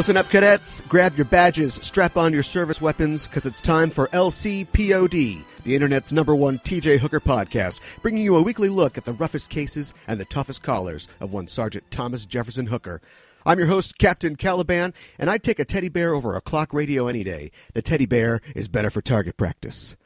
Listen up, cadets. Grab your badges, strap on your service weapons, because it's time for LCPOD, the Internet's number one TJ Hooker podcast, bringing you a weekly look at the roughest cases and the toughest callers of one Sergeant Thomas Jefferson Hooker. I'm your host, Captain Kaliban, and I'd take a teddy bear over a clock radio any day. The teddy bear is better for target practice.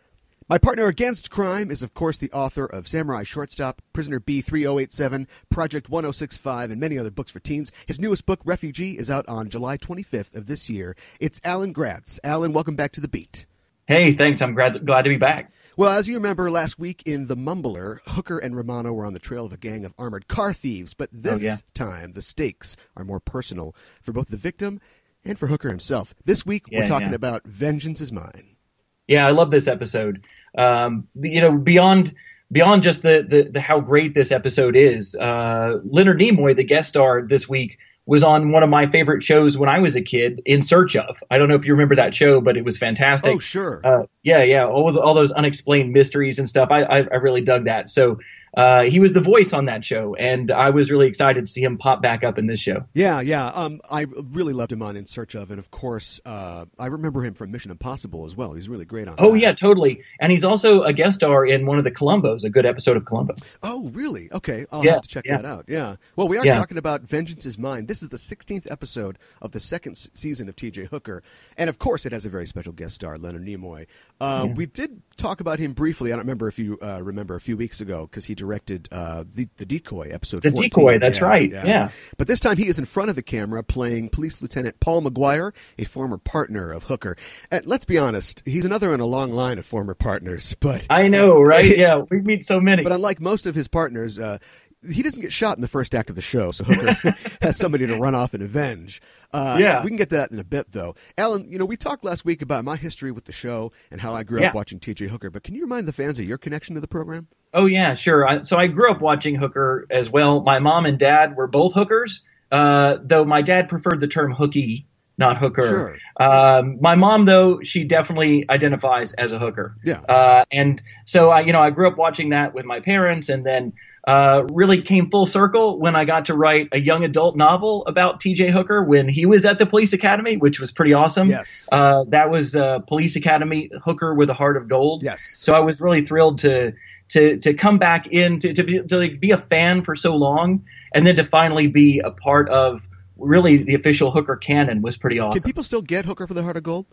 My partner against crime is, of course, the author of Samurai Shortstop, Prisoner B3087, Project 1065, and many other books for teens. His newest book, Refugee, is out on July 25th of this year. It's Alan Gratz. Alan, welcome back to the beat. Hey, thanks. I'm glad, glad to be back. Well, as you remember, last week in The Mumbler, Hooker and Romano were on the trail of a gang of armored car thieves, but oh, this oh, yeah. time the stakes are more personal for both the victim and for Hooker himself. This week, yeah, we're talking yeah. about Vengeance is Mine. Yeah, I love this episode. Um, you know, beyond beyond just the, the, the how great this episode is, uh, Leonard Nimoy, the guest star this week, was on one of my favorite shows when I was a kid, In Search of. I don't know if you remember that show, but it was fantastic. Oh, sure. Uh, yeah, yeah, all, all those unexplained mysteries and stuff. I, I, I really dug that. So uh, he was the voice on that show, and I was really excited to see him pop back up in this show. Yeah, yeah. Um, I really loved him on In Search of, and of course, uh, I remember him from Mission Impossible as well. He's really great on. Oh that. yeah, totally. And he's also a guest star in one of the Columbos, a good episode of Columbo. Oh, really? Okay, I'll Yeah, have to check yeah. that out. Yeah. Well, we are Yeah. talking about Vengeance is Mine. This is the 16th episode of the second season of TJ Hooker. And of course, it has a very special guest star, Leonard Nimoy. Uh, We did talk about him briefly. I don't remember if you uh, remember a few weeks ago because he directed uh, the, the Decoy episode The 14. Decoy, that's right, yeah. But this time he is in front of the camera playing Police Lieutenant Paul McGuire, a former partner of Hooker. And let's be honest, he's another in a long line of former partners. But I know, right? Yeah, we meet so many. but unlike most of his partners, uh, he doesn't get shot in the first act of the show, so Hooker has somebody to run off and avenge. Uh, Yeah. we can get that in a bit, though. Alan, you know, we talked last week about my history with the show and how I grew Yeah. up watching T.J. Hooker, but can you remind the fans of your connection to the program? Oh yeah, sure. I, so I grew up watching Hooker as well. My mom and dad were both hookers, uh, though my dad preferred the term hooky, not hooker. Um, my mom, though, she definitely identifies as a hooker. Yeah. Uh, and so I, you know, I grew up watching that with my parents, and then uh, really came full circle when I got to write a young adult novel about T.J. Hooker when he was at the police academy, which was pretty awesome. Yes. Uh, that was uh, Police Academy Hooker with a Heart of Gold. Yes. So I was really thrilled to to to come back in to to be, to like be a fan for so long, and then to finally be a part of really the official Hooker canon was pretty awesome. Can people still get Hooker for the Heart of Gold?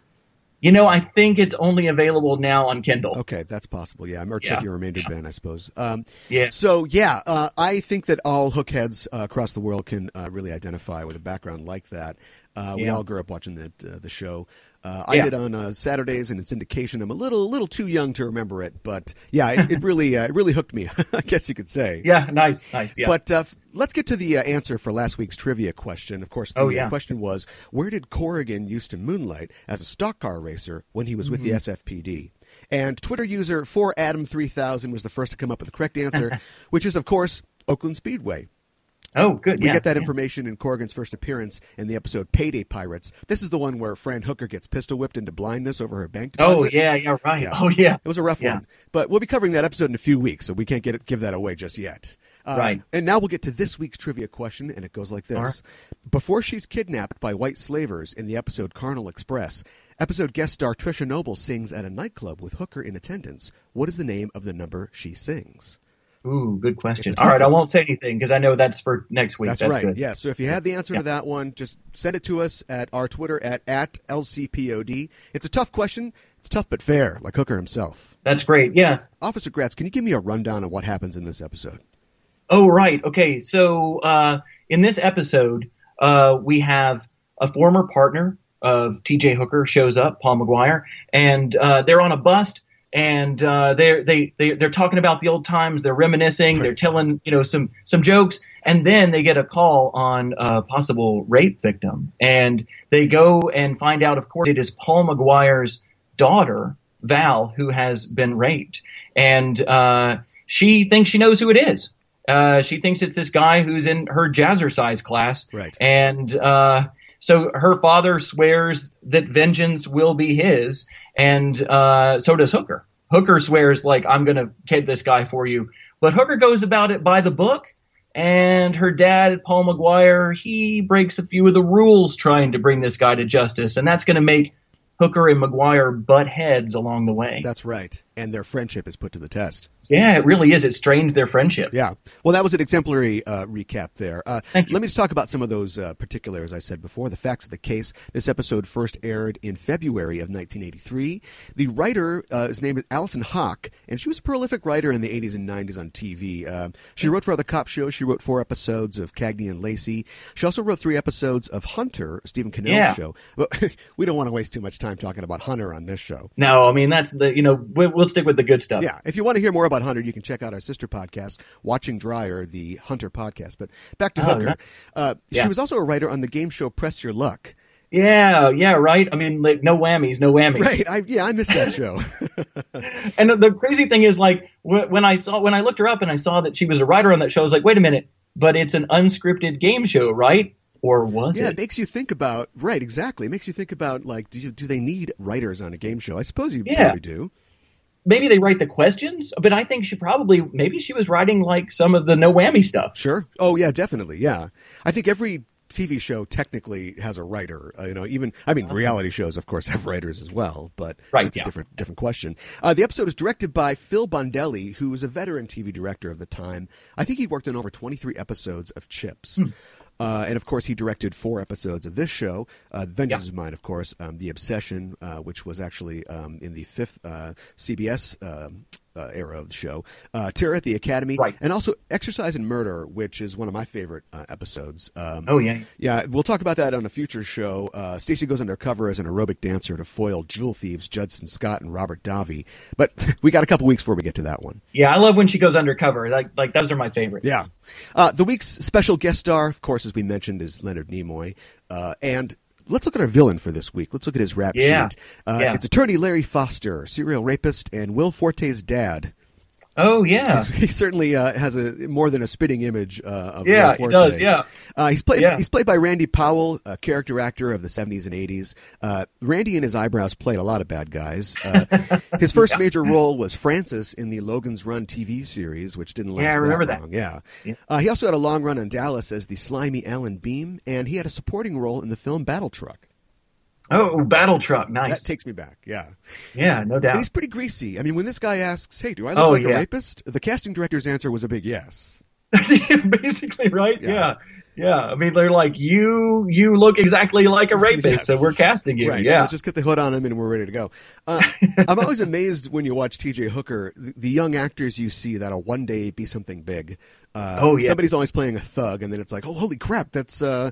you know, I think it's only available now on Kindle. Okay, that's possible. Yeah, or check Yeah. your remainder bin, I suppose. Um, Yeah. So yeah, uh, I think that all hookheads uh, across the world can uh, really identify with a background like that. Uh, We all grew up watching the uh, the show. Uh, I did on uh, Saturdays and it's indication I'm a little a little too young to remember it, but yeah, it, it really uh, it really hooked me. I guess you could say. Yeah, nice, nice. Yeah. But uh, f- let's get to the uh, answer for last week's trivia question. Of course, the Oh, yeah. question was where did Corrigan used to moonlight as a stock car racer when he was with Mm-hmm. the SFPD? And Twitter user for Adam3000 was the first to come up with the correct answer, which is, of course, Oakland Speedway. Oh, good. We yeah, get that yeah. information in Corrigan's first appearance in the episode Payday Pirates. This is the one where Fran Hooker gets pistol whipped into blindness over her bank deposit. Oh yeah, yeah, right. Yeah. Oh yeah. It was a rough one, but we'll be covering that episode in a few weeks, so we can't get it, give that away just yet. Uh, Right. And now we'll get to this week's trivia question, and it goes like this: right. Before she's kidnapped by white slavers in the episode Carnal Express, episode guest star Trisha Noble sings at a nightclub with Hooker in attendance. What is the name of the number she sings? Ooh, good question. All right, a All tough right, I won't say anything because I know that's for next week. That's, That's, right. good. Yeah. So if you have the answer to that one, just send it to us at our Twitter at at lcpod. It's a tough question. It's tough but fair, like Hooker himself. That's great. Yeah. Officer Gratz, can you give me a rundown of what happens in this episode? Oh, right. Okay. So uh, in this episode, uh, we have a former partner of TJ Hooker shows up, Paul McGuire, and uh, they're on a bus. And uh, they're they they they're talking about the old times. They're reminiscing. They're telling you know some some jokes, and then they get a call on a possible rape victim, and they go and find out. Of course, it is Paul McGuire's daughter, Val, who has been raped, and uh, she thinks she knows who it is. Uh, she thinks it's this guy who's in her jazzercise class. Right. And uh, so her father swears that vengeance will be his, and uh, so does Hooker. Hooker swears, like, I'm going to kid this guy for you. But Hooker goes about it by the book, and her dad, Paul McGuire, he breaks a few of the rules trying to bring this guy to justice, and that's going to make Hooker and McGuire butt heads along the way. That's right. And their friendship is put to the test. Yeah, it really is. It strains their friendship. Yeah. Well, that was an exemplary uh, recap there. Uh, Thank you. Let me just talk about some of those uh, particulars I said before. The facts of the case. This episode first aired in February of 1983. The writer uh, is named Alison Hawk, and she was a prolific writer in the 80s and 90s on TV. Uh, she wrote for other cop shows. She wrote four episodes of Cagney and Lacey. She also wrote three episodes of Hunter, Stephen Cannell's Yeah. show. But we don't want to waste too much time talking about Hunter on this show. No, I mean that's the you know we'll, we'll stick with the good stuff. Yeah, if you want to hear more about Hunter, you can check out our sister podcast, Watching Dryer, the Hunter podcast. But back to Oh, Hooker. Uh, She was also a writer on the game show Press Your Luck. yeah, yeah, right. I mean, like no whammies, no whammies. Right? I, yeah, I missed that show. And the crazy thing is, like wh- when I saw when I looked her up and I saw that she was a writer on that show, I was like, wait a minute, but it's an unscripted game show, right? Or was yeah, it? Yeah, it makes you think about right. Exactly, it makes you think about like, do you, do they need writers on a game show? I suppose you Yeah. probably do. Maybe they write the questions, but I think she probably maybe she was writing like some of the no whammy stuff. Sure. Oh yeah, definitely. Yeah, I think every TV show technically has a writer. Uh, you know, even I mean, reality shows, of course, have writers as well. But Right, that's yeah. a different different question. Uh, the episode is directed by Phil Bondelli, who was a veteran TV director of the time. I think he worked on over twenty three episodes of Chips. Hmm. Uh, and of course, he directed four episodes of this show. Uh, Vengeance is Mine, of course. Um, the Obsession, uh, which was actually um, in the fifth uh, CBS um, uh, era of the show. Uh, Terror at the Academy, Right. and also Exercise and Murder, which is one of my favorite uh, episodes. Um, Oh yeah, yeah, we'll talk about that on a future show. Uh, Stacy goes undercover as an aerobic dancer to foil jewel thieves Judson Scott and Robert Davi. But we got a couple weeks before we get to that one. yeah. I love when she goes undercover. Like like those are my favorite. Yeah. Uh, the week's special guest star, of course, as we mentioned, is Leonard Nimoy. Uh, and let's look at our villain for this week. Let's look at his rap Yeah. sheet. Uh, Yeah. It's attorney Larry Foster, serial rapist, and Will Forte's dad. Oh yeah, He certainly uh, has a more than a spitting image uh, of Yeah, he does, yeah. uh, he's played. Yeah. He's played by Randy Powell, a character actor of the '70s and '80s. Uh, Randy and his eyebrows played a lot of bad guys. Uh, his first major role was Francis in the Logan's Run TV series, which didn't last Yeah, I remember that that. long. Yeah. Yeah. Uh, he also had a long run on Dallas as the slimy Alan Beam, and he had a supporting role in the film Battle Truck. Oh battle truck, nice. That takes me back. Yeah. yeah, no And doubt. he's pretty greasy. I mean, when this guy asks, "Hey, do I look Oh, like a rapist?" the casting director's answer was a big yes. Basically, right? Yeah. Yeah. yeah, I mean, they're like, you you look exactly like a rapist, Yes. so we're casting you. Right. Yeah, just get the hood on him and we're ready to go. Uh, I'm always amazed when you watch TJ Hooker, the, the young actors you see that'll one day be something big. Uh, Oh, yeah. Somebody's always playing a thug, and then it's like, oh, holy crap, that's. Uh,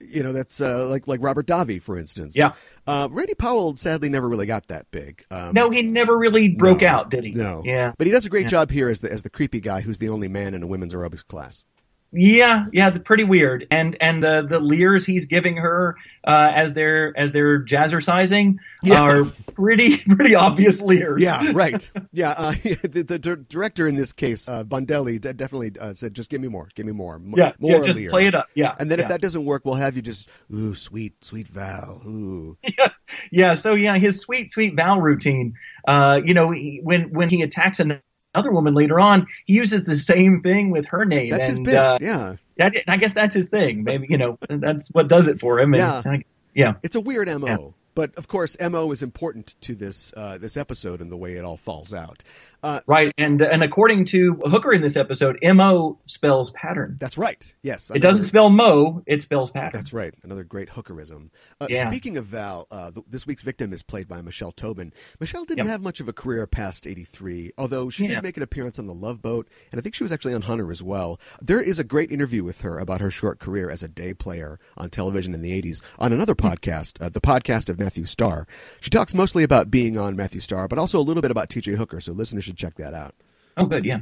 you know that's uh, like like Robert Davi, for instance. Yeah. Uh, Randy Powell sadly never really got that big. Um, no, he never really broke no, out, did he? No. Yeah, But he does a great Yeah. job here as the as the creepy guy who's the only man in a women's aerobics class. Yeah, yeah. It's pretty weird, and and the the leers he's giving her uh, as they're as they're jazzercising Yeah. are pretty pretty obvious leers. Yeah, right. Yeah, uh, the, the dir- director in this case, uh, Bondelli, d- definitely uh, said, "Just give me more, give me more, M- yeah, more." yeah. Just Lear." play it up. Yeah, And then yeah. if that doesn't work, we'll have you just, ooh, sweet, sweet Val, ooh. Yeah, yeah. so yeah, his sweet, sweet Val routine. Uh, you know, he, when when he attacks an- another woman later on, he uses the same thing with her name. That's his bit. Uh, yeah, that, I guess that's his thing. Maybe you know that's what does it for him. And, Yeah. I- yeah. it's a weird mo. Yeah. But of course, mo is important to this uh, this episode and the way it all falls out. Uh, Right, and and according to Hooker in this episode, mo spells pattern. that's right. Yes, It doesn't spell mo; it spells pattern. That's right. Another great hookerism. Uh, Yeah. Speaking of Val, uh, th- this week's victim is played by Michelle Tobin. Michelle didn't Yep. have much of a career past 83, although she Yeah. did make an appearance on The Love Boat, and I think she was actually on Hunter as well. There is a great interview with her about her short career as a day player on television in the 80s on another podcast, uh, the podcast of Matthew Star. She talks mostly about being on Matthew Star, but also a little bit about TJ Hooker, so listeners should check that out. Oh, good, yeah.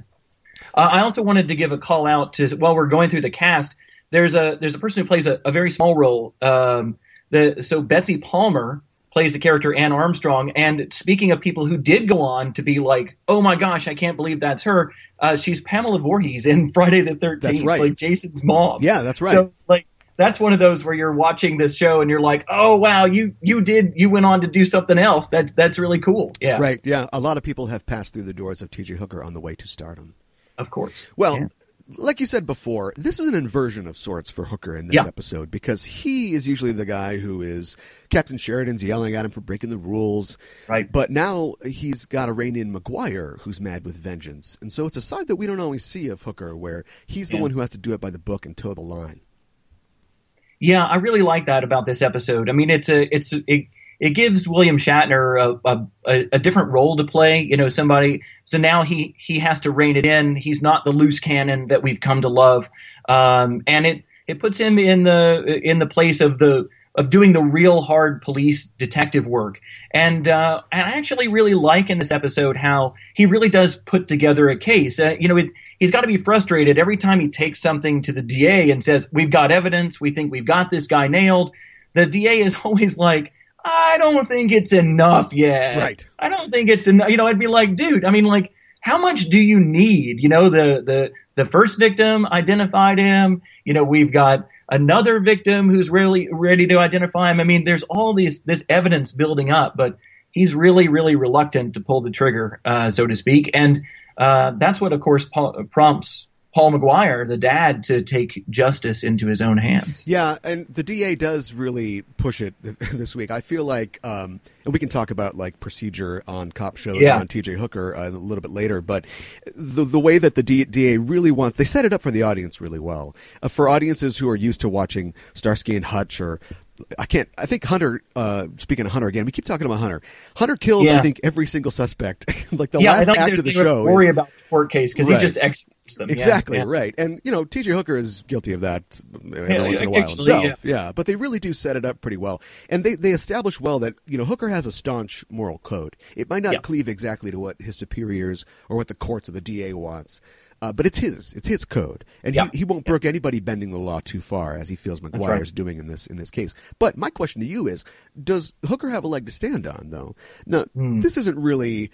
Uh, I also wanted to give a call out to while we're going through the cast. There's a there's a person who plays a, a very small role. Um, the so Betsy Palmer plays the character Anne Armstrong. And speaking of people who did go on to be like, oh my gosh, I can't believe that's her. Uh, she's Pamela Voorhees in Friday the Thirteenth, right. like Jason's mom. Yeah, that's right. So like that's one of those where you're watching this show and you're like, oh wow, you you did you went on to do something else. That's that's really cool. Yeah, Right, yeah. A lot of people have passed through the doors of TJ Hooker on the way to stardom. Of course. Well, Yeah. like you said before, this is an inversion of sorts for Hooker in this Yeah. episode because he is usually the guy who is Captain Sheridan's yelling at him for breaking the rules. Right. But now he's got to rein in McGuire, who's mad with vengeance. And so it's a side that we don't always see of Hooker where he's the Yeah. one who has to do it by the book and toe the line. Yeah, I really like that about this episode. I mean, it's a it's a, it, it gives William Shatner a, a a different role to play. You know, somebody. So now he he has to rein it in. He's not the loose cannon that we've come to love, um, and it it puts him in the in the place of the of doing the real hard police detective work. And uh, and I actually really like in this episode how he really does put together a case. Uh, you know, it, he's got to be frustrated every time he takes something to the DA and says, "We've got evidence. We think we've got this guy nailed." The DA is always like, "I don't think it's enough yet. Right. I don't think it's enough." You know, I'd be like, "Dude, I mean, like, how much do you need? You know, the the the first victim identified him. You know, we've got." Another victim who's really ready to identify him. I mean, there's all these this evidence building up, but he's really, really reluctant to pull the trigger, uh, so to speak. And uh, that's what, of course, Paul, prompts Paul McGuire, the dad, to take justice into his own hands. Yeah, and the DA does really push it this week. I feel like, um, and we can talk about like procedure on cop shows Yeah. and on TJ Hooker uh, a little bit later. But the the way that the D- DA really wants, they set it up for the audience really well. Uh, for audiences who are used to watching Starsky and Hutch or I can't. I think Hunter. Uh, speaking of Hunter again, we keep talking about Hunter. Hunter kills. I think every single suspect. like the yeah, last act of the show. worry is- about the court case because Right. he just executes them. Exactly yeah. right, and you know T.J. Hooker is guilty of that every Yeah, once in a while himself. Yeah. but they really do set it up pretty well, and they they establish well that you know Hooker has a staunch moral code. It might not Yeah. cleave exactly to what his superiors or what the courts or the DA wants. Uh, but it's his, it's his code, and Yeah. he, he won't brook anybody bending the law too far, as he feels McGuire right. doing in this in this case. But my question to you is: Does Hooker have a leg to stand on, though? Now, Hmm. this isn't really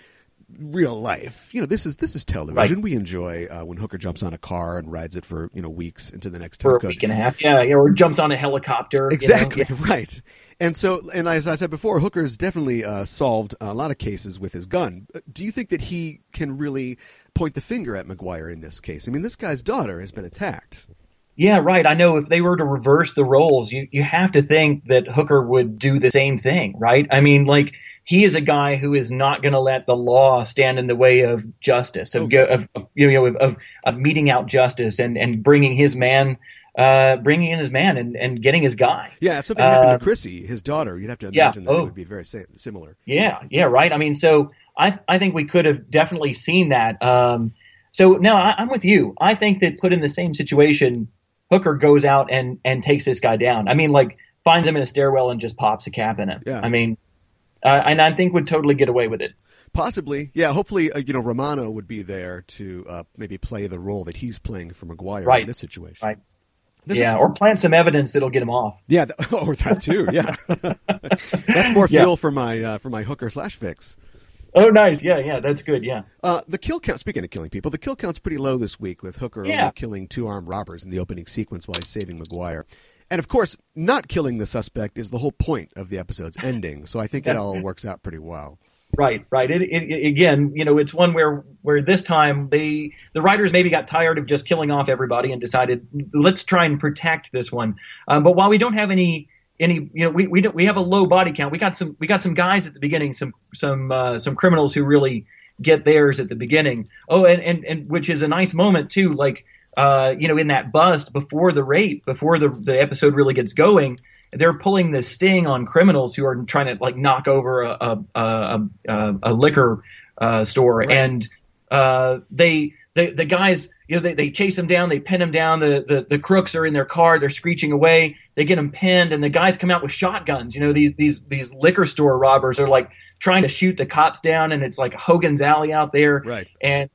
real life. You know, this is this is television. We enjoy uh, when Hooker jumps on a car and rides it for you know weeks into the next For a week and a half, yeah, yeah, or jumps on a helicopter. you know, Exactly yeah. right. And so, and as I said before, Hooker Hooker's definitely uh, solved a lot of cases with his gun. Uh, Do you think that he can really point the finger at McGuire in this case? I mean, this guy's daughter has been attacked. Yeah, right. I know if they were to reverse the roles, you, you have to think that Hooker would do the same thing, right? I mean, like he is a guy who is not going to let the law stand in the way of justice, of, Okay. of, of you know, of, of, of meeting out justice and, and bringing his man, uh, bringing in his man and, and getting his guy. Yeah, if something happened Uh, to Chrissy, his daughter, you'd have to yeah, imagine that it oh. would be very similar. Yeah, yeah, right. I mean, so I I think we could have definitely seen that. Um, so no, I, I'm with you. I think that put in the same situation, Hooker goes out and and takes this guy down. I mean, like finds him in a stairwell and just pops a cap in him. Yeah. I mean, uh, and I think would totally get away with it. Possibly, yeah. Hopefully, uh, you know, Romano would be there to uh, maybe play the role that he's playing for McGuire in Right. this situation. Right. This- yeah, or plant some evidence that'll get him off. Yeah, th- or that too. Yeah, that's more Yeah. fuel for my uh, for my hooker slash fix. Oh, nice. Yeah, yeah, that's good. Yeah. Uh, the kill count. Speaking of killing people, the kill count's pretty low this week with Hooker Yeah. only killing two armed robbers in the opening sequence while he's saving McGuire. And of course, not killing the suspect is the whole point of the episode's ending. So I think it all works out pretty well. Right, right. It, it, again, you know, it's one where where this time they the writers maybe got tired of just killing off everybody and decided let's try and protect this one. Um, but while we don't have any any, you know, we we don't, we have a low body count. We got some we got some guys at the beginning, some some uh, some criminals who really get theirs at the beginning. Oh, and and and which is a nice moment too, like. Uh, you know, in that bust before the rape, before the the episode really gets going, they're pulling the sting on criminals who are trying to like knock over a a, a, a, a liquor uh, store, Right. and uh, they the the guys you know they, they chase them down, they pin them down. The, the the crooks are in their car, they're screeching away. They get them pinned, and the guys come out with shotguns. You know these these these liquor store robbers are like trying to shoot the cops down, and it's like Hogan's Alley out there Right. and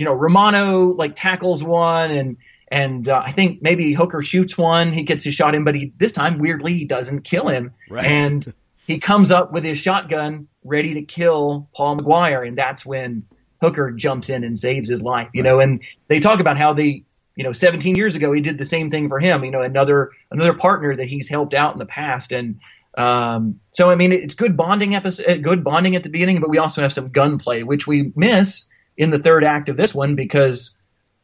you know Romano like tackles one and and uh, I think maybe Hooker shoots one. He gets his shot in but he this time weirdly he doesn't kill him. Right. and he comes up with his shotgun ready to kill Paul McGuire and that's when Hooker jumps in and saves his life you know? And they talk about how they you know 17 years ago he did the same thing for him you know another another partner that he's helped out in the past. And um, so I mean it's good bonding episode good bonding at the beginning but we also have some gunplay which we miss in the third act of this one because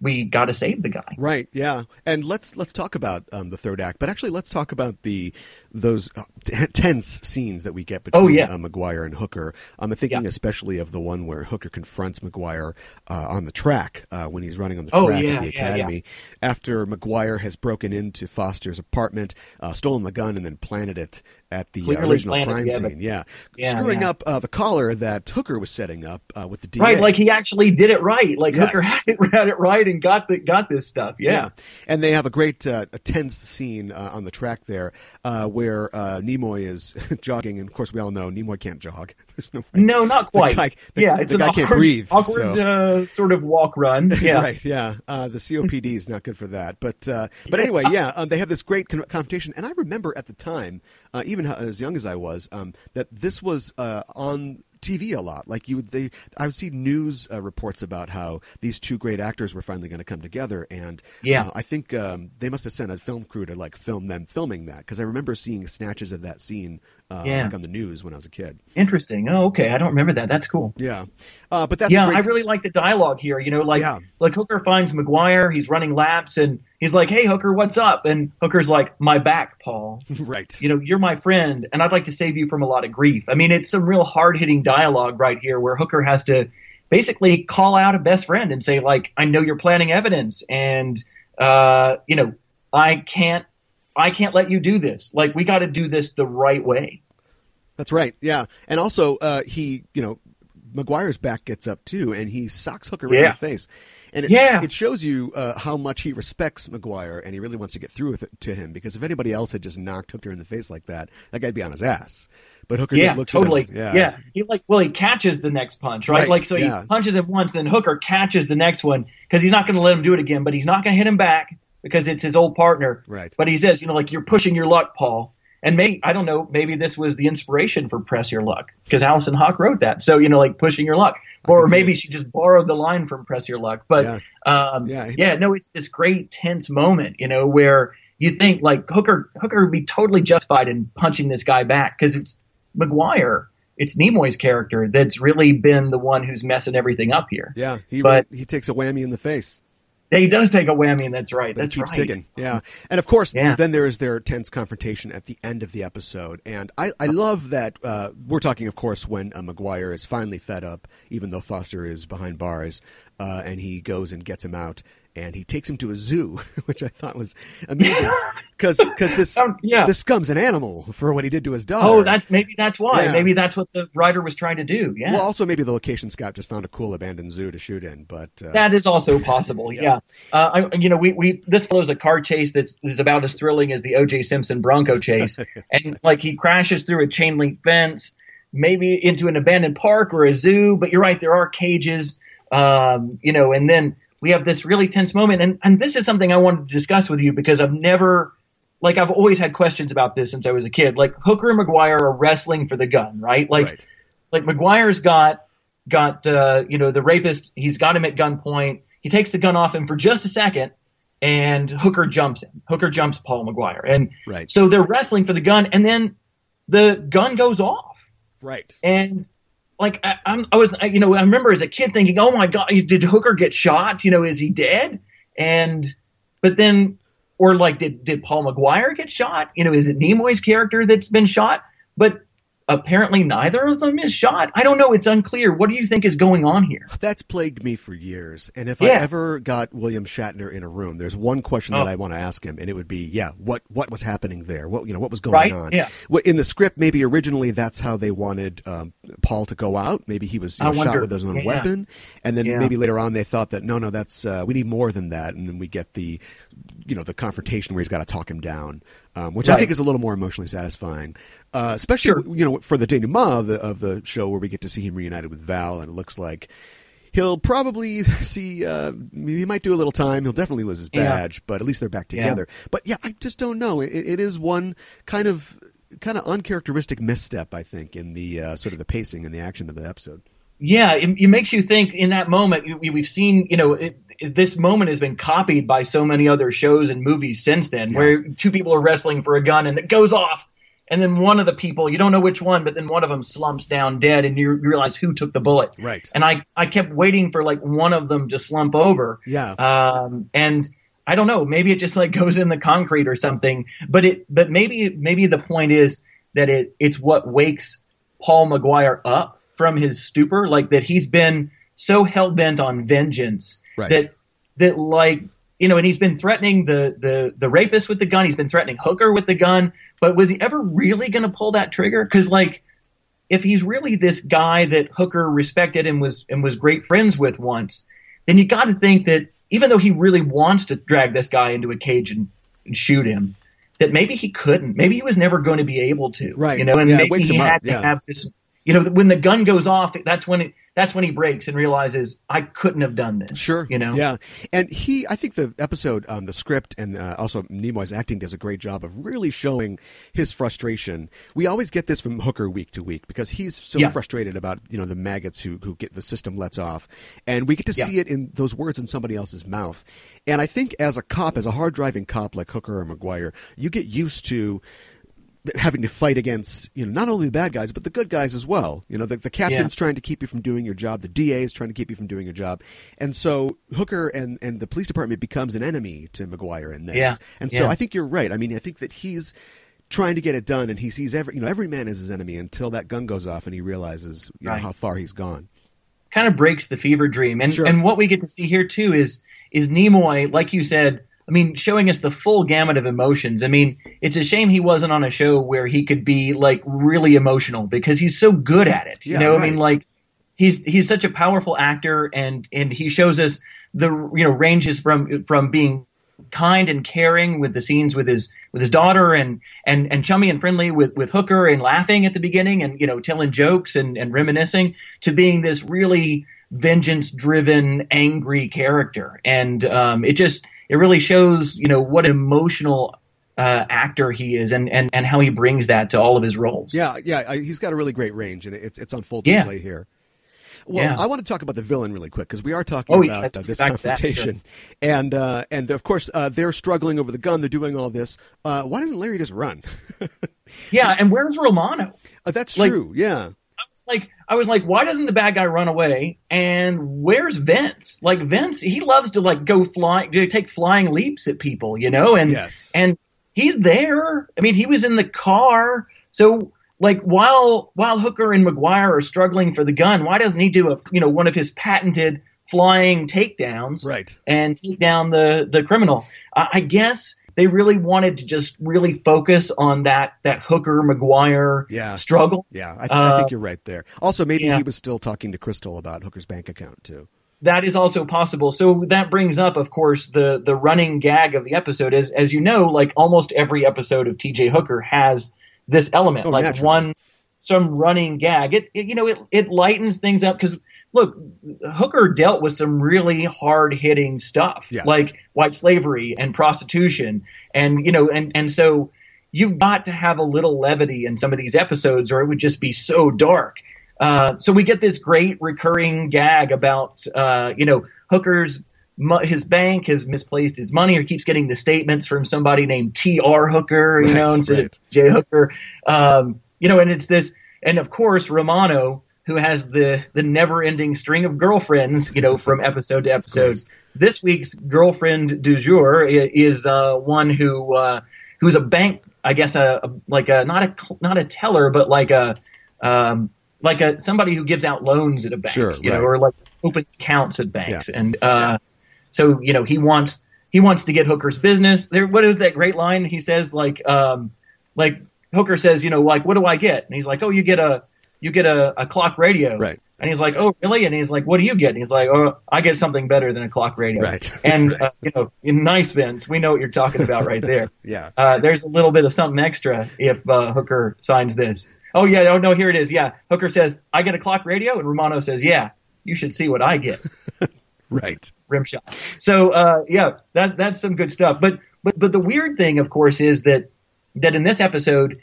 we got to save the guy. Right. Yeah. And let's let's talk about um, the third act, but actually let's talk about the those uh, t- tense scenes that we get between Oh, yeah. uh, McGuire and Hooker. I'm thinking Yeah. especially of the one where Hooker confronts McGuire uh, on the track uh, when he's running on the Oh, track yeah, at the academy after McGuire has broken into Foster's apartment, uh, stolen the gun, and then planted it at the uh, Clearly original planted, crime yeah, but- scene. Yeah. Screwing up uh, the collar that Hooker was setting up uh, with the DA. Right, like he actually did it right. Like Yes. Hooker had it, had it right and got the, got this stuff. Yeah. and they have a great uh, a tense scene uh, on the track there uh, where uh, Nimoy is jogging, and of course we all know Nimoy can't jog. There's no way. No, not quite. guy- the- yeah, the it's an guy awkward, can't breathe, awkward so- uh, sort of walk run. Yeah. right, yeah. Uh, the COPD is not good for that. But uh, but anyway, yeah, um, they have this great con- confrontation, and I remember at the time, uh, even how, as young as I was, um, that this was uh, on TV a lot. Like you, would, they, I would see news uh, reports about how these two great actors were finally going to come together, and Yeah. uh, I think um, they must have sent a film crew to like film them filming that because I remember seeing snatches of that scene uh, Yeah. like on the news when I was a kid. Interesting. Oh, okay. I don't remember that. That's cool. Yeah, uh, but that's yeah, great- I really like the dialogue here. You know, like Yeah. like Hooker finds McGuire, he's running laps, and he's like, "Hey, Hooker, what's up?" And Hooker's like, "My back, Paul. right. You know, you're my friend, and I'd like to save you from a lot of grief." I mean, it's some real hard hitting dialogue right here, where Hooker has to basically call out a best friend and say, like, "I know you're planning evidence, and uh, you know, I can't." I can't let you do this. Like we got to do this the right way. That's right. Yeah, and also uh, he, you know, McGuire's back gets up too, and he socks Hooker right in the face, and it, Yeah. it shows you uh, how much he respects McGuire, and he really wants to get through with it to him. Because if anybody else had just knocked Hooker in the face like that, that guy'd be on his ass. But Hooker yeah, just looks totally. at him. Yeah, yeah, he like well, he catches the next punch, right? Right, Like so, yeah. he punches him once, then Hooker catches the next one because he's not going to let him do it again. But he's not going to hit him back because it's his old partner. Right. But he says, you know, like you're pushing your luck, Paul. And may I don't know, maybe this was the inspiration for Press Your Luck because Allison Hawk wrote that. So you know, like pushing your luck, or maybe she just borrowed the line from Press Your Luck. But Yeah. um, Yeah. yeah, no, it's this great tense moment, you know, where you think like Hooker Hooker would be totally justified in punching this guy back because it's McGuire, it's Nimoy's character that's really been the one who's messing everything up here. yeah. He But- he takes a whammy in the face. Yeah, he does take a whammy, and that's right. But that's keeps right. ticking. Yeah. And of course, Yeah. then there is their tense confrontation at the end of the episode. And I, I love that uh, we're talking, of course, when uh, McGuire is finally fed up, even though Foster is behind bars, uh, and he goes and gets him out. And he takes him to a zoo, which I thought was amazing, because because this Um, yeah. this scum's an animal for what he did to his daughter. Oh, that maybe that's why. Yeah. Maybe that's what the writer was trying to do. Yeah. well, also maybe the location scout just found a cool abandoned zoo to shoot in, but uh, That is also possible. yeah. Uh, I, you know, we, we this follows a car chase that's is about as thrilling as the O.J. Simpson Bronco chase, and like he crashes through a chain link fence, maybe into an abandoned park or a zoo. But you're right, there are cages. Um, you know, and then we have this really tense moment, and and this is something I wanted to discuss with you because I've never. Like I've always had questions about this since I was a kid. Like Hooker and McGuire are wrestling for the gun, right? Like right. like McGuire's got got uh, you know the rapist. He's got him at gunpoint. He takes the gun off him for just a second, and Hooker jumps him. Hooker jumps Paul McGuire, and Right. so they're wrestling for the gun, and then the gun goes off, right. and like I, I'm, I was, I, you know, I remember as a kid thinking, "Oh my God, did Hooker get shot? You know, is he dead?" And but then, or like, did did Paul McGuire get shot? You know, is it Nimoy's character that's been shot? But apparently, neither of them is shot. I don't know. It's unclear. What do you think is going on here? That's plagued me for years. And if I ever got William Shatner in a room, there's one question that Oh. I want to ask him, and it would be, yeah, what what was happening there? What you know, what was going Right, on? yeah. In the script, maybe originally that's how they wanted um, Paul to go out. Maybe he was you know, shot wonder. with his own Yeah. weapon, and then Yeah. maybe later on they thought that no, no, that's uh, we need more than that, and then we get the you know the confrontation where he's got to talk him down. Um, which I think is a little more emotionally satisfying, uh, especially Sure. you know for the denouement of the, of the show where we get to see him reunited with Val, and it looks like he'll probably see. Uh, he might do a little time. He'll definitely lose his Yeah. badge, but at least they're back together. But yeah, I just don't know. It, it is one kind of kind of uncharacteristic misstep, I think, in the uh, sort of the pacing and the action of the episode. Yeah, it, it makes you think. In that moment, we, we've seen, you know, it- this moment has been copied by so many other shows and movies since then, Yeah. where two people are wrestling for a gun and it goes off, and then one of the people you don't know which one, but then one of them slumps down dead, and you realize who took the bullet. Right. And I I kept waiting for like one of them to slump over. Yeah. Um, and I don't know, maybe it just like goes in the concrete or something. But it but maybe maybe the point is that it it's what wakes Paul McGuire up from his stupor, like that he's been so hell bent on vengeance Right. that that like you know, and he's been threatening the the the rapist with the gun. He's been threatening Hooker with the gun. But was he ever really going to pull that trigger? Because like, if he's really this guy that Hooker respected and was and was great friends with once, then you got to think that even though he really wants to drag this guy into a cage and, and shoot him, that maybe he couldn't. Maybe he was never going to be able to. Right. You know, and Yeah, maybe he him up, had to yeah. have this. You know, when the gun goes off, that's when it, that's when he breaks and realizes I couldn't have done this. Sure. You know. Yeah. And he, I think the episode, um, the script, and uh, also Nimoy's acting does a great job of really showing his frustration. We always get this from Hooker week to week because he's so Yeah. frustrated about you know the maggots who who get the system lets off, and we get to Yeah. see it in those words in somebody else's mouth. And I think as a cop, as a hard driving cop like Hooker or McGuire, you get used to having to fight against you know not only the bad guys but the good guys as well. You know the, the captain's trying to keep you from doing your job, the DA is trying to keep you from doing your job, and so Hooker and and the police department becomes an enemy to McGuire in this. Yeah. And so Yeah. I think you're right. I mean I think that he's trying to get it done and he sees every you know every man is his enemy until that gun goes off and he realizes you know how far he's gone. kind of breaks the fever dream. And Sure. and what we get to see here too is is Nimoy, like you said, I mean, showing us the full gamut of emotions. I mean, it's a shame he wasn't on a show where he could be like really emotional because he's so good at it. Yeah, you know, I mean, like he's he's such a powerful actor, and and he shows us the you know ranges from from being kind and caring with the scenes with his with his daughter and and and chummy and friendly with with Hooker and laughing at the beginning and you know telling jokes and and reminiscing to being this really vengeance driven angry character and um it just it really shows you know what an emotional uh, actor he is and, and and how he brings that to all of his roles Yeah, yeah, I, he's got a really great range, and it's it's on full Yeah. display here. Well, Yeah. I want to talk about the villain really quick because we are talking Oh, yeah, about uh, this to that, confrontation, and uh, and of course uh, they're struggling over the gun. They're doing all this. Uh, why doesn't Larry just run? yeah and where's Romano Uh, that's Like- true. Yeah, I was like, I was like, why doesn't the bad guy run away? And where's Vince? Like Vince, he loves to like go flying, take flying leaps at people, you know. And Yes. and he's there. I mean, he was in the car. So like while while Hooker and McGuire are struggling for the gun, why doesn't he do a you know one of his patented flying takedowns right. and take down the the criminal? I, I guess. They really wanted to just really focus on that that Hooker McGuire Yeah. struggle. Yeah, I, th- I Uh, think you're right there. Also, maybe yeah. he was still talking to Crystal about Hooker's bank account too. that is also possible. So that brings up, of course, the the running gag of the episode. As as you know, like almost every episode of T.J. Hooker has this element, Oh, like naturally. one some running gag. It, it you know it it lightens things up because look, Hooker dealt with some really hard hitting stuff, Yeah. like white slavery and prostitution, and you know, and and so you've got to have a little levity in some of these episodes, or it would just be so dark. Uh, so we get this great recurring gag about, uh, you know, Hooker's his bank has misplaced his money, or keeps getting the statements from somebody named T.R. Hooker, you Right, know, instead right. of J. Hooker. Um, you know, and it's this, and of course Romano, who has the the never ending string of girlfriends, you know, from episode to episode. This week's girlfriend du jour is uh, one who uh, who's a bank, I guess, a, a like a not a not a teller, but like a um, like a somebody who gives out loans at a bank, Sure, you know, or like opens accounts at banks, and uh, so you know he wants he wants to get Hooker's business. There, what is that great line he says? Like, um, like Hooker says, you know, like what do I get? And he's like, oh, you get a you get a, a clock radio, Right. And he's like, oh, really? And he's like, what do you get? And he's like, oh, I get something better than a clock radio, Right. And uh, you know, nice Vince, we know what you're talking about right there. Yeah. Uh, there's a little bit of something extra if uh, Hooker signs this. Oh yeah, oh no, here it is. Yeah, Hooker says I get a clock radio, and Romano says, yeah, you should see what I get. Right. Rim shot. So uh, yeah, that that's some good stuff. But but but the weird thing, of course, is that that in this episode,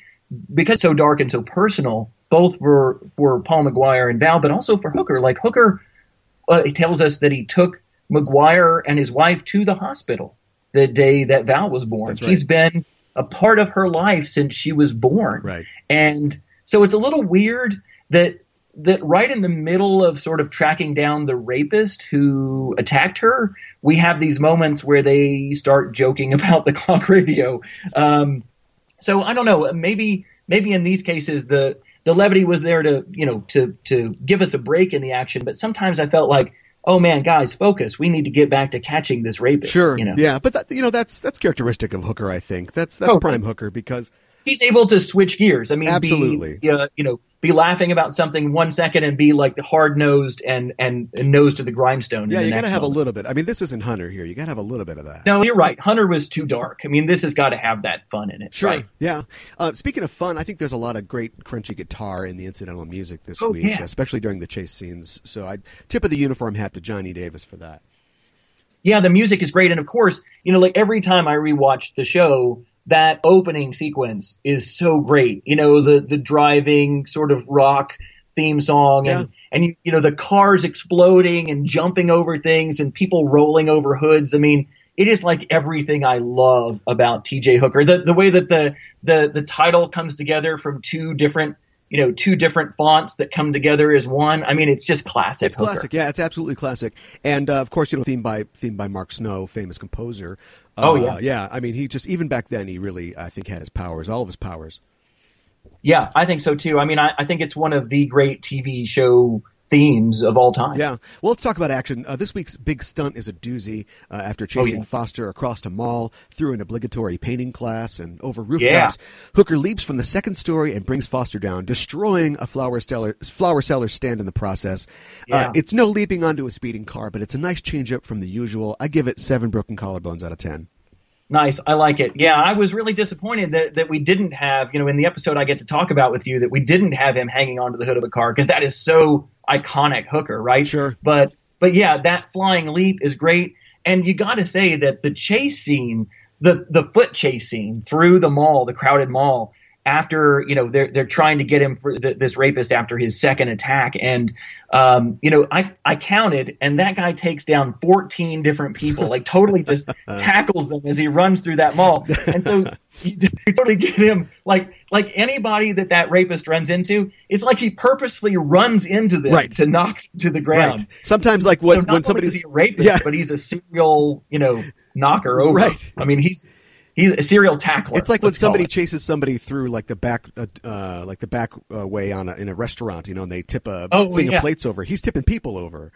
because so dark and so personal, both for for Paul McGuire and Val, but also for Hooker. Like Hooker, uh, he tells us that he took McGuire and his wife to the hospital the day that Val was born. Right. He's been a part of her life since she was born. Right. And so it's a little weird that that right in the middle of sort of tracking down the rapist who attacked her, we have these moments where they start joking about the clock radio. Um, so I don't know. Maybe maybe in these cases the the levity was there to you know to to give us a break in the action, but sometimes I felt like oh man, guys, focus. We need to get back to catching this rapist. Sure. You know? Yeah, but that, you know that's that's characteristic of Hooker. I think that's that's Oh, prime Hooker because He's able to switch gears. I mean, Absolutely. Be, uh, you know, be laughing about something one second and be like the hard nosed and, and and nose to the grindstone. yeah, the you got to have a little bit. I mean, this isn't Hunter here. You got to have a little bit of that. No, you're right. Hunter was too dark. I mean, this has got to have that fun in it. Sure. Right? Yeah. Uh, speaking of fun, I think there's a lot of great crunchy guitar in the incidental music this Oh, week, yeah. especially during the chase scenes. So I tip of the uniform hat to Johnny Davis for that. yeah, the music is great, and of course, you know, like every time I rewatch the show, that opening sequence is so great. You know, the the driving sort of rock theme song, and and you, you know the cars exploding and jumping over things, and people rolling over hoods. I mean, it is like everything I love about T.J. Hooker. The the way that the the the title comes together from two different. You know, two different fonts that come together as one. I mean, it's just classic. It's Hooker. classic. Yeah, it's absolutely classic. And uh, of course, you know, theme by theme by Mark Snow, famous composer. Oh, Uh, yeah. yeah. I mean, he just even back then, he really, I think, had his powers, all of his powers. Yeah, I think so too. I mean, I, I think it's one of the great TV show themes of all time. Yeah. Well, let's talk about action. Uh, this week's big stunt is a doozy. Uh, after chasing Oh, yeah. Foster across a mall, through an obligatory painting class, and over rooftops, Hooker leaps from the second story and brings Foster down, destroying a flower seller, flower seller stand in the process. Uh, it's no leaping onto a speeding car, but it's a nice change up from the usual. I give it seven broken collarbones out of ten. Nice. I like it. Yeah, I was really disappointed that, that we didn't have, you know, in the episode I get to talk about with you, that we didn't have him hanging onto the hood of a car because that is so iconic Hooker, right? Sure. But but yeah, that flying leap is great. And you got to say that the chase scene, the the foot chase scene through the mall, the crowded mall, after you know they're they're trying to get him for th- this rapist after his second attack, and um, you know I I counted, and that guy takes down fourteen different people, like totally just tackles them as he runs through that mall, and so you totally get him like like anybody that that rapist runs into, it's like he purposely runs into them Right. to knock to the ground. Right. Sometimes, like So when not when only somebody's is he a rapist, Yeah. but he's a serial, you know, knocker over. Right. I mean, he's he's a serial tackler. It's like when somebody chases somebody through like the back, uh, uh, like the back uh, way on a, in a restaurant, you know, and they tip a Oh, thing yeah. of plates over. He's tipping people over.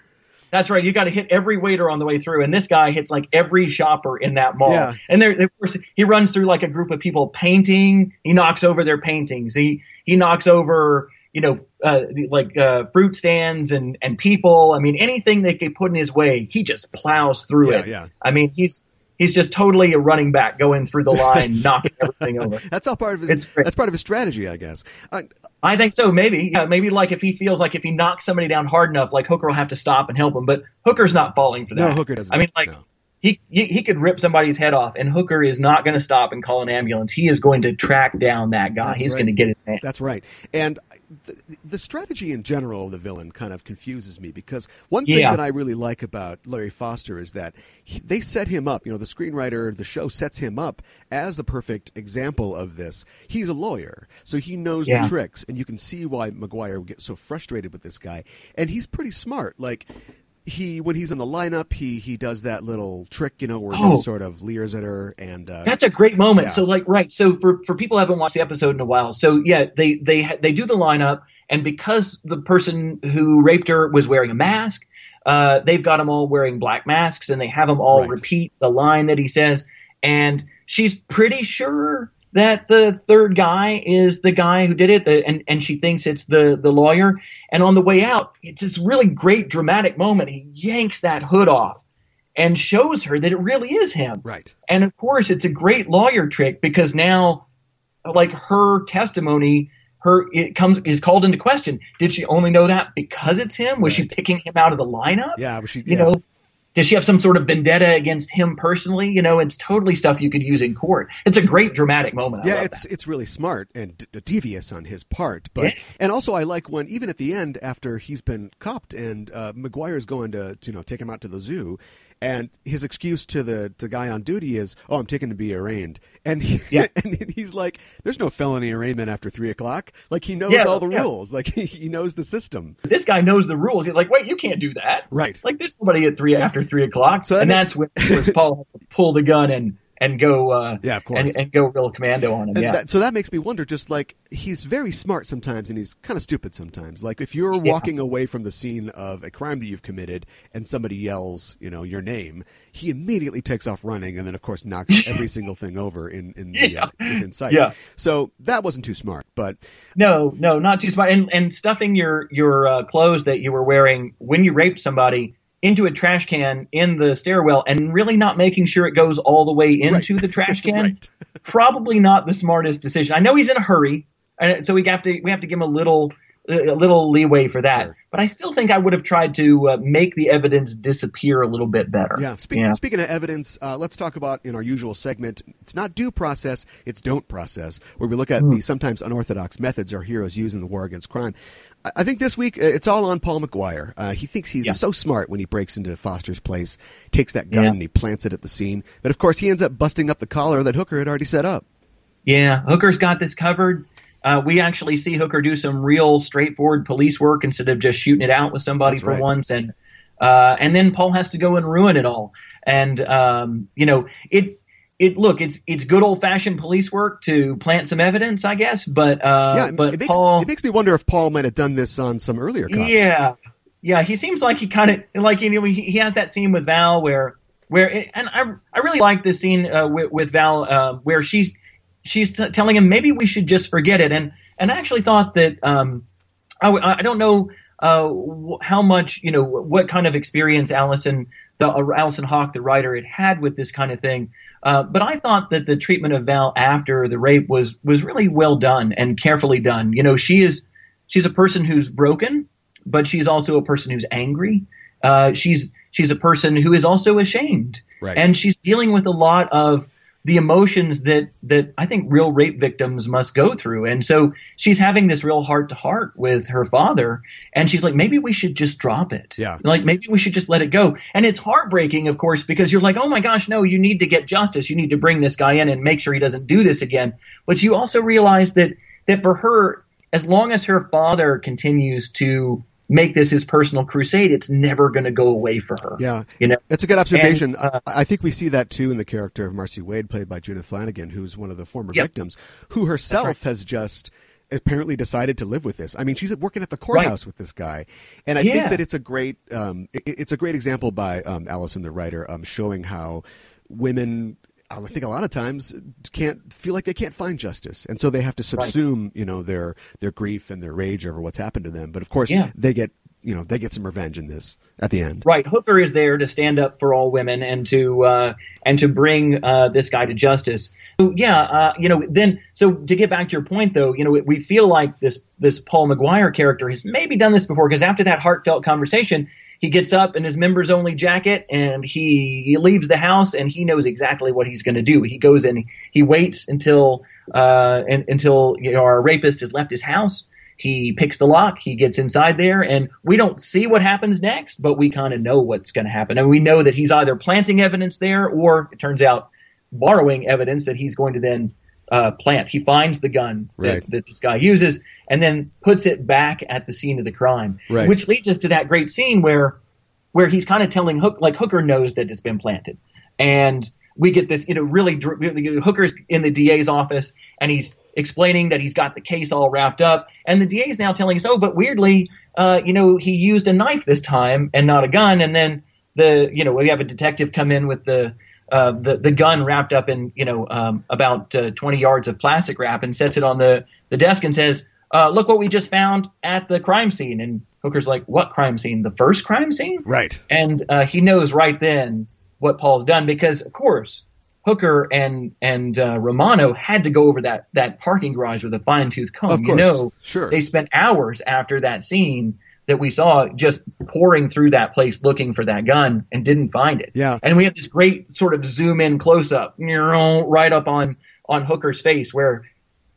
That's right. You got to hit every waiter on the way through, and this guy hits like every shopper in that mall. Yeah. And there, of course, he runs through like a group of people painting. He knocks over their paintings. He he knocks over, you know, uh, like uh, fruit stands and and people. I mean, anything they could put in his way, he just plows through Yeah, it. yeah. I mean, he's he's just totally a running back going through the line, knocking everything over. That's all part of his. It's. That's part of his strategy, I guess. Uh, I think so. Maybe, yeah, maybe like if he feels like if he knocks somebody down hard enough, like Hooker will have to stop and help him. But Hooker's not falling for that. No, Hooker doesn't. I mean, like No. he, he could rip somebody's head off, and Hooker is not going to stop and call an ambulance. He is going to track down that guy. That's He's right. going to get man. That's right. And the, the strategy in general of the villain kind of confuses me because one thing Yeah. that I really like about Larry Foster is that he, they set him up. You know, the screenwriter, the show sets him up as the perfect example of this. He's a lawyer, so he knows Yeah. the tricks, and you can see why McGuire would get so frustrated with this guy. And he's pretty smart. Like. He when he's in the lineup, he he does that little trick, you know, where he Oh. sort of leers at her, and uh, That's a great moment. Yeah. So like right. So for for people who haven't watched the episode in a while, so yeah, they they they do the lineup, and because the person who raped her was wearing a mask, uh, they've got them all wearing black masks, and they have them all Right. repeat the line that he says, and she's pretty sure that the third guy is the guy who did it, the, and and she thinks it's the the lawyer. And on the way out, it's this really great dramatic moment. He yanks that hood off and shows her that it really is him. right. And of course, it's a great lawyer trick because now, like her testimony, her it comes is called into question. Did she only know that because it's him? Was she picking him out of the lineup? Yeah, Was she, You yeah. know, does she have some sort of vendetta against him personally? You know, it's totally stuff you could use in court. It's a great dramatic moment. I yeah, it's that. it's really smart and d- devious on his part, but Yeah. and also I like when even at the end after he's been copped and uh, McGuire's going to, to you know take him out to the zoo, And his excuse to the the guy on duty is, "Oh, I'm taking to be arraigned," and he, Yeah. and he's like, "There's no felony arraignment after three o'clock." Like he knows Yeah, all the yeah. rules. Like he, he knows the system. This guy knows the rules. He's like, wait, you can't do that. Right. Like there's nobody at three after three o'clock. So that and makes- that's when Paul has to pull the gun and and go uh, Yeah, of course. and, and go real commando on him. And yeah. that, so that makes me wonder. Just like he's very smart sometimes, and he's kind of stupid sometimes. Like if you're Yeah. walking away from the scene of a crime that you've committed, and somebody yells, you know, your name, he immediately takes off running, and then of course knocks every single thing over in in the, Yeah. uh, sight. Yeah. So that wasn't too smart, but No, no, not too smart. And and stuffing your your uh, clothes that you were wearing when you raped somebody into a trash can in the stairwell, and really not making sure it goes all the way into Right. the trash can. Right. Probably not the smartest decision. I know he's in a hurry, and so we have to we have to give him a little a little leeway for that. Sure. But I still think I would have tried to uh, make the evidence disappear a little bit better. Yeah. Speak, Yeah. Speaking of evidence, uh, let's talk about in our usual segment. It's not due process; it's don't process, where we look at the sometimes unorthodox methods our heroes use in the war against crime. I, think this week uh, it's all on Paul McGuire. Uh, he thinks he's Yeah. so smart when he breaks into Foster's place, takes that gun Yeah. and he plants it at the scene. But of course, he ends up busting up the collar that Hooker had already set up. Yeah, Hooker's got this covered. Uh, we actually see Hooker do some real straightforward police work instead of just shooting it out with somebody That's for right. once, and uh, and then Paul has to go and ruin it all. And um, you know, it it look it's it's good old fashioned police work to plant some evidence, I guess. But uh, yeah, but it makes, Paul, it makes me wonder if Paul might have done this on some earlier cops. yeah, yeah, he seems like he kind of like you know he, he has that scene with Val where where it, and I I really like this scene uh, with, with Val uh, where she's she's t- telling him maybe we should just forget it and and I actually thought that um I, w- I don't know uh how much you know what kind of experience Allison the uh, Allison Hawk the writer had had with this kind of thing. Uh, but I thought that the treatment of Val after the rape was was really well done and carefully done. You know, she is she's a person who's broken, but she's also a person who's angry. Uh, she's she's a person who is also ashamed, Right. and she's dealing with a lot of the emotions that that I think real rape victims must go through. And so she's having this real heart to heart with her father, and she's like, maybe we should just drop it. Yeah. like maybe we should just let it go. And it's heartbreaking, of course, because you're like, oh my gosh, no, you need to get justice. You need to bring this guy in and make sure he doesn't do this again. But you also realize that that for her, as long as her father continues to make this his personal crusade, it's never going to go away for her. Yeah. You know, It's a good observation. And, uh, I think we see that too in the character of Marcy Wade, played by Judith Flanagan, who's one of the former Yep. victims, who herself right. has just apparently decided to live with this. I mean, she's working at the courthouse with this guy, and I think that it's a great, um, it- it's a great example by um, Allison, the writer, um, showing how women. I think a lot of times can't feel like they can't find justice, and so they have to subsume, you know, their their grief and their rage over what's happened to them. But of course, Yeah. they get, you know, they get some revenge in this at the end. Right, Hooker is there to stand up for all women and to uh, and to bring uh, this guy to justice. So, yeah, uh, you know, then so to get back to your point, though, you know, we- we feel like this this Paul McGuire character has maybe done this before because after that heartfelt conversation, he gets up in his members only jacket and he, leaves the house and he knows exactly what he's going to do. He goes and he waits until uh, and, until you know our rapist has left his house. He picks the lock. He gets inside there, and we don't see what happens next, but we kind of know what's going to happen. And we know that he's either planting evidence there, or it turns out borrowing evidence that he's going to then uh, plant. He finds the gun Right. that, that this guy uses, and then puts it back at the scene of the crime. Right. Which leads us to that great scene where where he's kind of telling Hook like Hooker knows that it's been planted, and we get this you know really really- Hooker's in the DA's office and he's explaining that he's got the case all wrapped up, and the DA is now telling us, oh, but weirdly, uh, you know, he used a knife this time and not a gun, and then the you know we have a detective come in with the uh, the the gun wrapped up in you know um, about uh, 20 yards of plastic wrap and sets it on the the desk and says, uh, "Look what we just found at the crime scene." And Hooker's like, "What crime scene? The first crime scene?" Right. And uh, he knows right then what Paul's done because, of course, Hooker and and uh, Romano had to go over that that parking garage with a fine tooth comb. Of You know, Sure. they spent hours after that scene that we saw just pouring through that place looking for that gun and didn't find it. Yeah. And we have this great sort of zoom in close up, right up on on Hooker's face where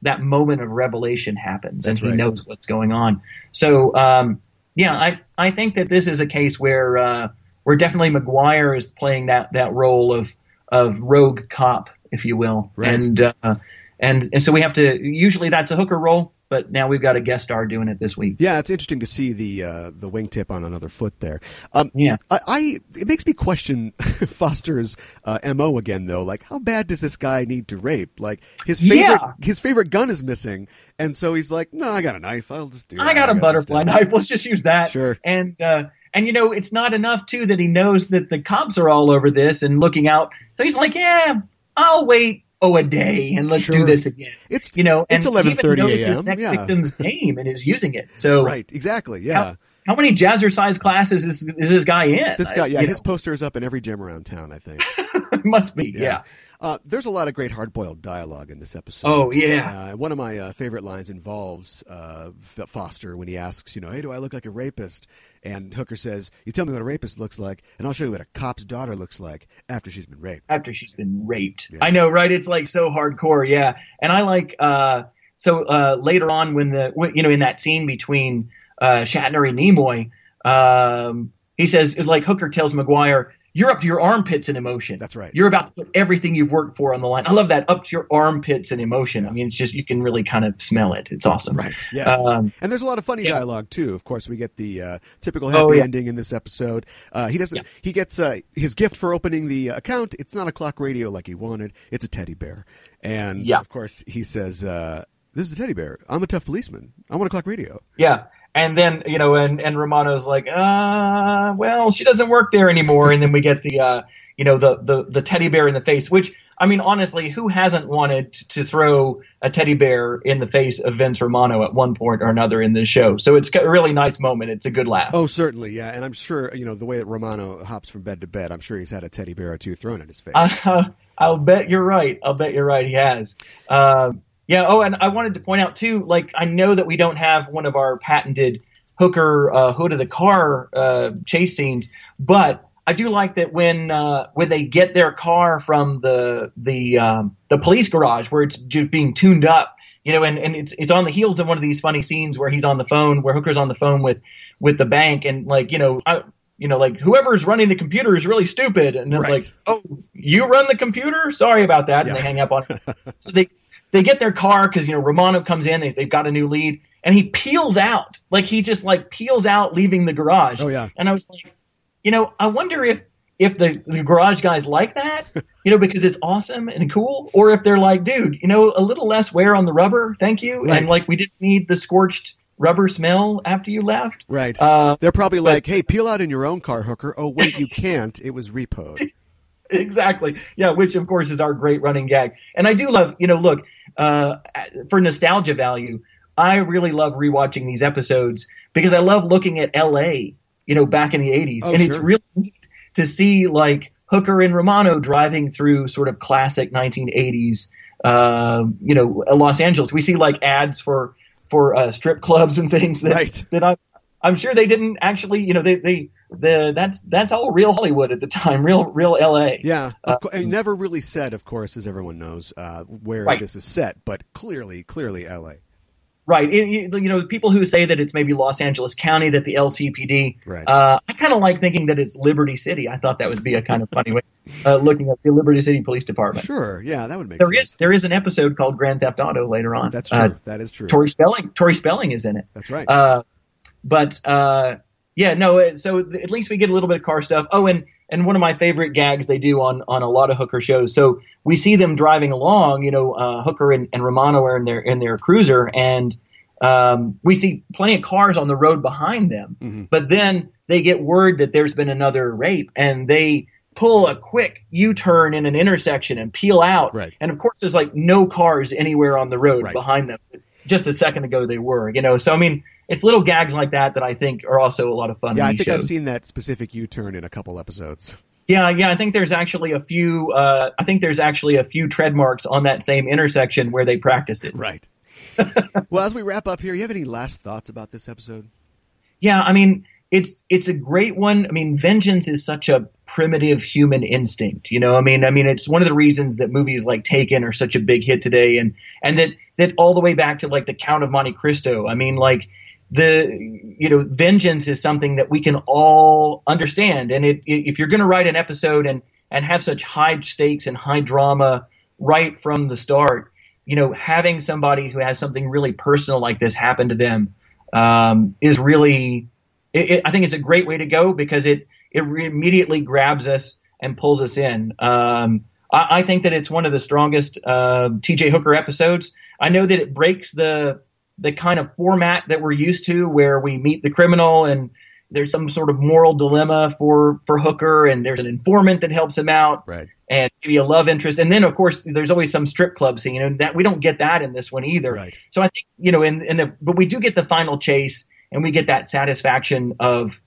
that moment of revelation happens That's and he right. knows what's going on. So um, yeah, I I think that this is a case where uh, where where definitely McGuire is playing that that role of of rogue cop, if you will, Right. and uh, and and so we have to. Usually that's a hooker role, but now we've got a guest star doing it this week. Yeah, it's interesting to see the uh, the wingtip on another foot there. Um, Yeah. I, I it makes me question Foster's uh, mo again, though. Like, how bad does this guy need to rape? Like, his favorite Yeah. his favorite gun is missing, and so he's like, "No, I got a knife. I'll just do." I got a butterfly knife. Let's just use that. Sure. And uh, and you know, it's not enough too that he knows that the cops are all over this and looking out. So he's like, yeah, I'll wait. Oh, a day, and let's Sure. do this again. It's You know, it's he even 11:30 knows his a.m., next yeah. victim's name and is using it. So right, exactly. Yeah, how, how many jazzercise classes is, is this guy in? this guy. Yeah, his poster is up in every gym around town. I think. must be. Yeah. Uh, there's a lot of great hard-boiled dialogue in this episode. Oh, yeah. Uh, one of my uh, favorite lines involves uh, F- Foster when he asks, you know, "Hey, do I look like a rapist?" And Hooker says, "You tell me what a rapist looks like, and I'll show you what a cop's daughter looks like after she's been raped." after she's been raped. Yeah. I know, right? It's like so hardcore, yeah. And I like uh so uh later on when the when, you know in that scene between uh Shatner and Nimoy, um he says like Hooker tells McGuire, "You're up to your armpits in emotion." That's right. You're about to put everything you've worked for on the line. I love that up to your armpits in emotion. I mean, it's just you can really kind of smell it. It's awesome. Right. Yes. Um, and there's a lot of funny yeah. dialogue too. Of course, we get the uh, typical happy Oh, yeah. ending in this episode. Uh, he doesn't. Yeah. He gets uh, his gift for opening the account. It's not a clock radio like he wanted. It's a teddy bear. And Yeah. of course, he says, uh, "This is a teddy bear. I'm a tough policeman. I want a clock radio." Yeah. And then, you know, and, and Romano's like, uh, well, she doesn't work there anymore. And then we get the, uh, you know, the, the, the teddy bear in the face, which, I mean, honestly, who hasn't wanted to throw a teddy bear in the face of Vince Romano at one point or another in this show? So it's a really nice moment. It's a good laugh. Oh, certainly, yeah. And I'm sure you know the way that Romano hops from bed to bed. I'm sure he's had a teddy bear or two thrown at his face. Uh, I'll bet you're right. I'll bet you're right. He has. Um, yeah. Oh, and I wanted to point out too. Like, I know that we don't have one of our patented hooker uh, hood of the car uh, chase scenes, but I do like that when uh, when they get their car from the the um, the police garage where it's just being tuned up. You know, and, and it's it's on the heels of one of these funny scenes where he's on the phone, where Hooker's on the phone with with the bank, and like you know, I, you know, like whoever's running the computer is really stupid, and they're Right. like, oh, you run the computer? Sorry about that, and Yeah. they hang up on it. so they they get their car because you know Romano comes in, they, they've got a new lead, and he peels out, like he just like peels out, leaving the garage. Oh, yeah. and I was like, you know, I wonder if if the, the garage guys like that, you know, because it's awesome and cool, or if they're like, dude, you know, a little less wear on the rubber, thank you, Right. and like we didn't need the scorched rubber smell after you left. right. Uh, They're probably like, "Hey, peel out in your own car, Hooker." Oh, wait, you can't. It was repoed. exactly. Yeah, which of course is our great running gag. And I do love, you know, look, uh, for nostalgia value, I really love rewatching these episodes because I love looking at LA, you know, back in the 80s. Oh, and it's really neat to see like Hooker and Romano driving through sort of classic 1980s, uh, you know, Los Angeles. We see like ads for for uh, strip clubs and things that Right. that I I'm sure they didn't actually, you know, they they the that's that's all real Hollywood at the time, real real LA. Yeah, of course. never really said, of course, as everyone knows, uh, where Right. this is set, but clearly, clearly, L.A. Right. It- you know, people who say that it's maybe Los Angeles County, that the LCPD. Right. Uh, I kind of like thinking that it's Liberty City. I thought that would be a kind of funny way, uh, looking at the Liberty City Police Department. Sure, yeah, that would make There sense. is there is an episode called Grand Theft Auto later on. That's true. Uh, that is true. Tori Spelling. Tori Spelling is in it. That's right. Uh, but uh, yeah, no. So th- at least we get a little bit of car stuff. Oh, and and one of my favorite gags they do on on a lot of Hooker shows. So we see them driving along. You know, uh, Hooker and, and Romano are in their in their cruiser, and um, we see plenty of cars on the road behind them. Mm-hmm. But then they get word that there's been another rape, and they pull a quick U-turn in an intersection and peel out. Right. And of course, there's like no cars anywhere on the road Right. behind them. Just a second ago, they were. You know, so I mean, it's little gags like that that I think are also a lot of fun. yeah, I think I've seen that specific U-turn in a couple episodes. Yeah, yeah, I think there's actually a few. Uh, I think there's actually a few tread marks on that same intersection where they practiced it. Right. well, as we wrap up here, you have any last thoughts about this episode? Yeah, I mean, it's it's a great one. I mean, vengeance is such a primitive human instinct. You know, I mean, I mean, it's one of the reasons that movies like Taken are such a big hit today, and and that that all the way back to like the Count of Monte Cristo. I mean, like the you know vengeance is something that we can all understand and it, if you're going to write an episode and and have such high stakes and high drama right from the start you know having somebody who has something really personal like this happen to them um, is really it, it, i think it's a great way to go because it it re- immediately grabs us and pulls us in um, I, I, think that it's one of the strongest uh, tj hooker episodes i know that it breaks the the kind of format that we're used to, where we meet the criminal and there's some sort of moral dilemma for for Hooker, and there's an informant that helps him out, right? And maybe a love interest, and then of course there's always some strip club scene, and that we don't get that in this one either. Right. So I think you know, in in the but we do get the final chase, and we get that satisfaction of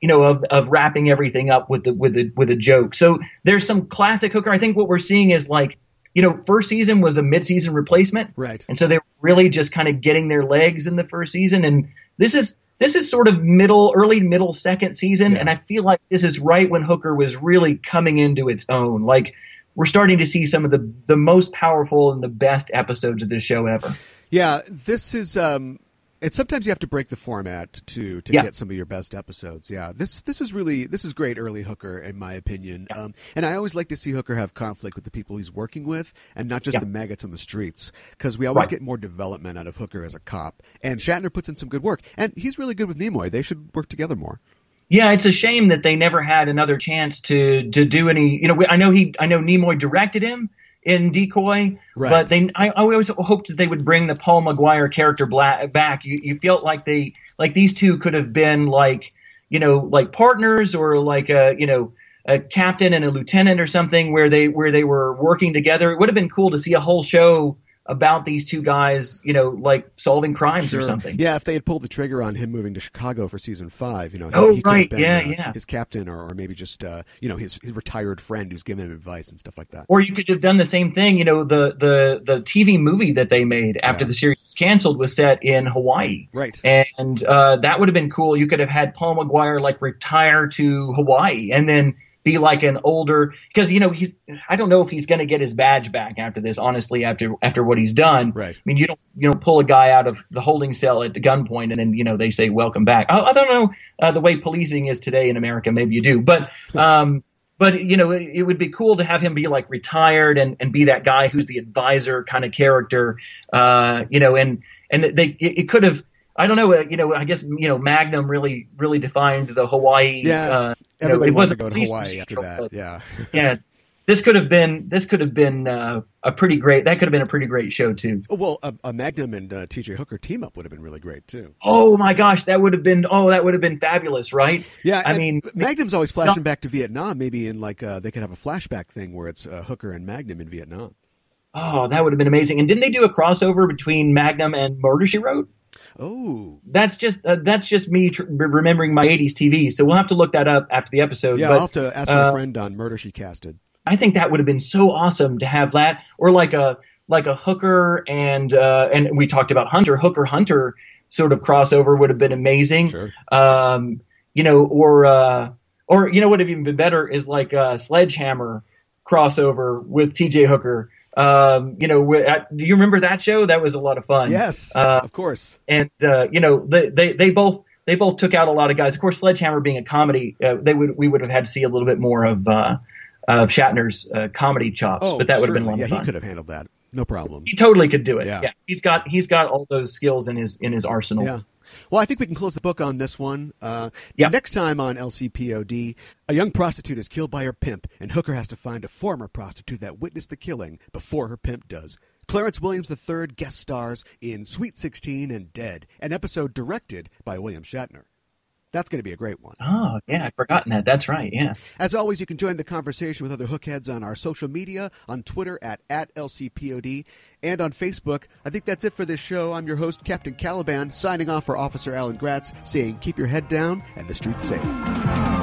you know of of wrapping everything up with the with the with a joke. So there's some classic Hooker. I think what we're seeing is like you know, first season was a mid-season replacement, right? And so they were really just kind of getting their legs in the first season, and this is this is sort of middle, early middle second season, yeah. and I feel like this is right when Hooker was really coming into its own. Like we're starting to see some of the the most powerful and the best episodes of this show ever. Yeah, this is um, and sometimes you have to break the format to to yeah. get some of your best episodes. Yeah, this this is really this is great early Hooker in my opinion. Yeah. Um, and I always like to see Hooker have conflict with the people he's working with, and not just yeah. the maggots on the streets, because we always right. get more development out of Hooker as a cop. And Shatner puts in some good work, and he's really good with Nimoy. They should work together more. Yeah, it's a shame that they never had another chance to to do any. You know, I know he, I know Nimoy directed him, in Decoy, right. but they I, I, always hoped that they would bring the Paul McGuire character black, back. You, you felt like they like these two could have been like you know like partners or like a you know a captain and a lieutenant or something where they where they were working together. It would have been cool to see a whole show about these two guys, you know, like solving crimes sure. or something. Yeah, if they had pulled the trigger on him moving to Chicago for season five, you know, he, oh he right, been, yeah, uh, yeah, his captain or, or maybe just uh, you know his his retired friend who's giving him advice and stuff like that. Or you could have done the same thing. You know, the the the TV movie that they made after Yeah. the series was canceled was set in Hawaii. Right. and uh, that would have been cool. You could have had Paul McGuire like retire to Hawaii and then be like an older because you know he's I don't know if he's going to get his badge back after this. Honestly, after after what he's done, Right. I mean, you don't you don't pull a guy out of the holding cell at the gunpoint and then you know they say welcome back. I, I don't know uh, the way policing is today in America. Maybe you do, but. um but you know, it, it would be cool to have him be like retired and, and be that guy who's the advisor kind of character. Uh, you know, and and they it, it could have I don't know. Uh, you know, I guess you know Magnum really really defined the Hawaii. Yeah, uh, know, Everybody it wants to go to Hawaii after that. but, Yeah. yeah, this could have been this could have been uh, a pretty great. That could have been a pretty great show too. Oh, Well, a, a Magnum and uh, T.J. Hooker team up would have been really great too. Oh my gosh, that would have been oh that would have been fabulous, right? Yeah, I mean, Magnum's always flashing back to Vietnam. Maybe in like uh, they could have a flashback thing where it's uh, Hooker and Magnum in Vietnam. oh that would have been amazing. And didn't they do a crossover between Magnum and Murder She Wrote? Oh, That's just uh, that's just me tr- remembering my '80s TV. So we'll have to look that up after the episode. yeah. but, I'll have to ask my uh, friend on Murder She Casted. I think that would have been so awesome to have that, or like a like a Hooker and uh, and we talked about Hunter Hooker Hunter sort of crossover would have been amazing. Sure. Um, you know, or uh, or you know what would have even been better is like a Sledgehammer crossover with T.J. Hooker. Um, you know, uh, do you remember that show? That was a lot of fun. Yes, Uh, of course. and uh, you know they, they they both they both took out a lot of guys. Of course, Sledgehammer being a comedy, uh, they would we would have had to see a little bit more of uh, of Shatner's uh, comedy chops, Oh, but that would have been a lot yeah, of he could have handled that. No problem. He totally could do it. Yeah. Yeah. he's got he's got all those skills in his in his arsenal. Yeah. Well, I think we can close the book on this one. Uh, Yeah. Next time on LCPOD, a young prostitute is killed by her pimp, and Hooker has to find a former prostitute that witnessed the killing before her pimp does. Clarence Williams III guest stars in Sweet 16 and Dead, an episode directed by William Shatner. That's going to be a great one. Oh yeah, I'd forgotten that. That's right. Yeah. As always, you can join the conversation with other hookheads on our social media, on Twitter at, at LCPOD, and on Facebook. I think that's it for this show. I'm your host, Captain Kaliban, signing off for Officer Alan Gratz, saying keep your head down and the streets safe.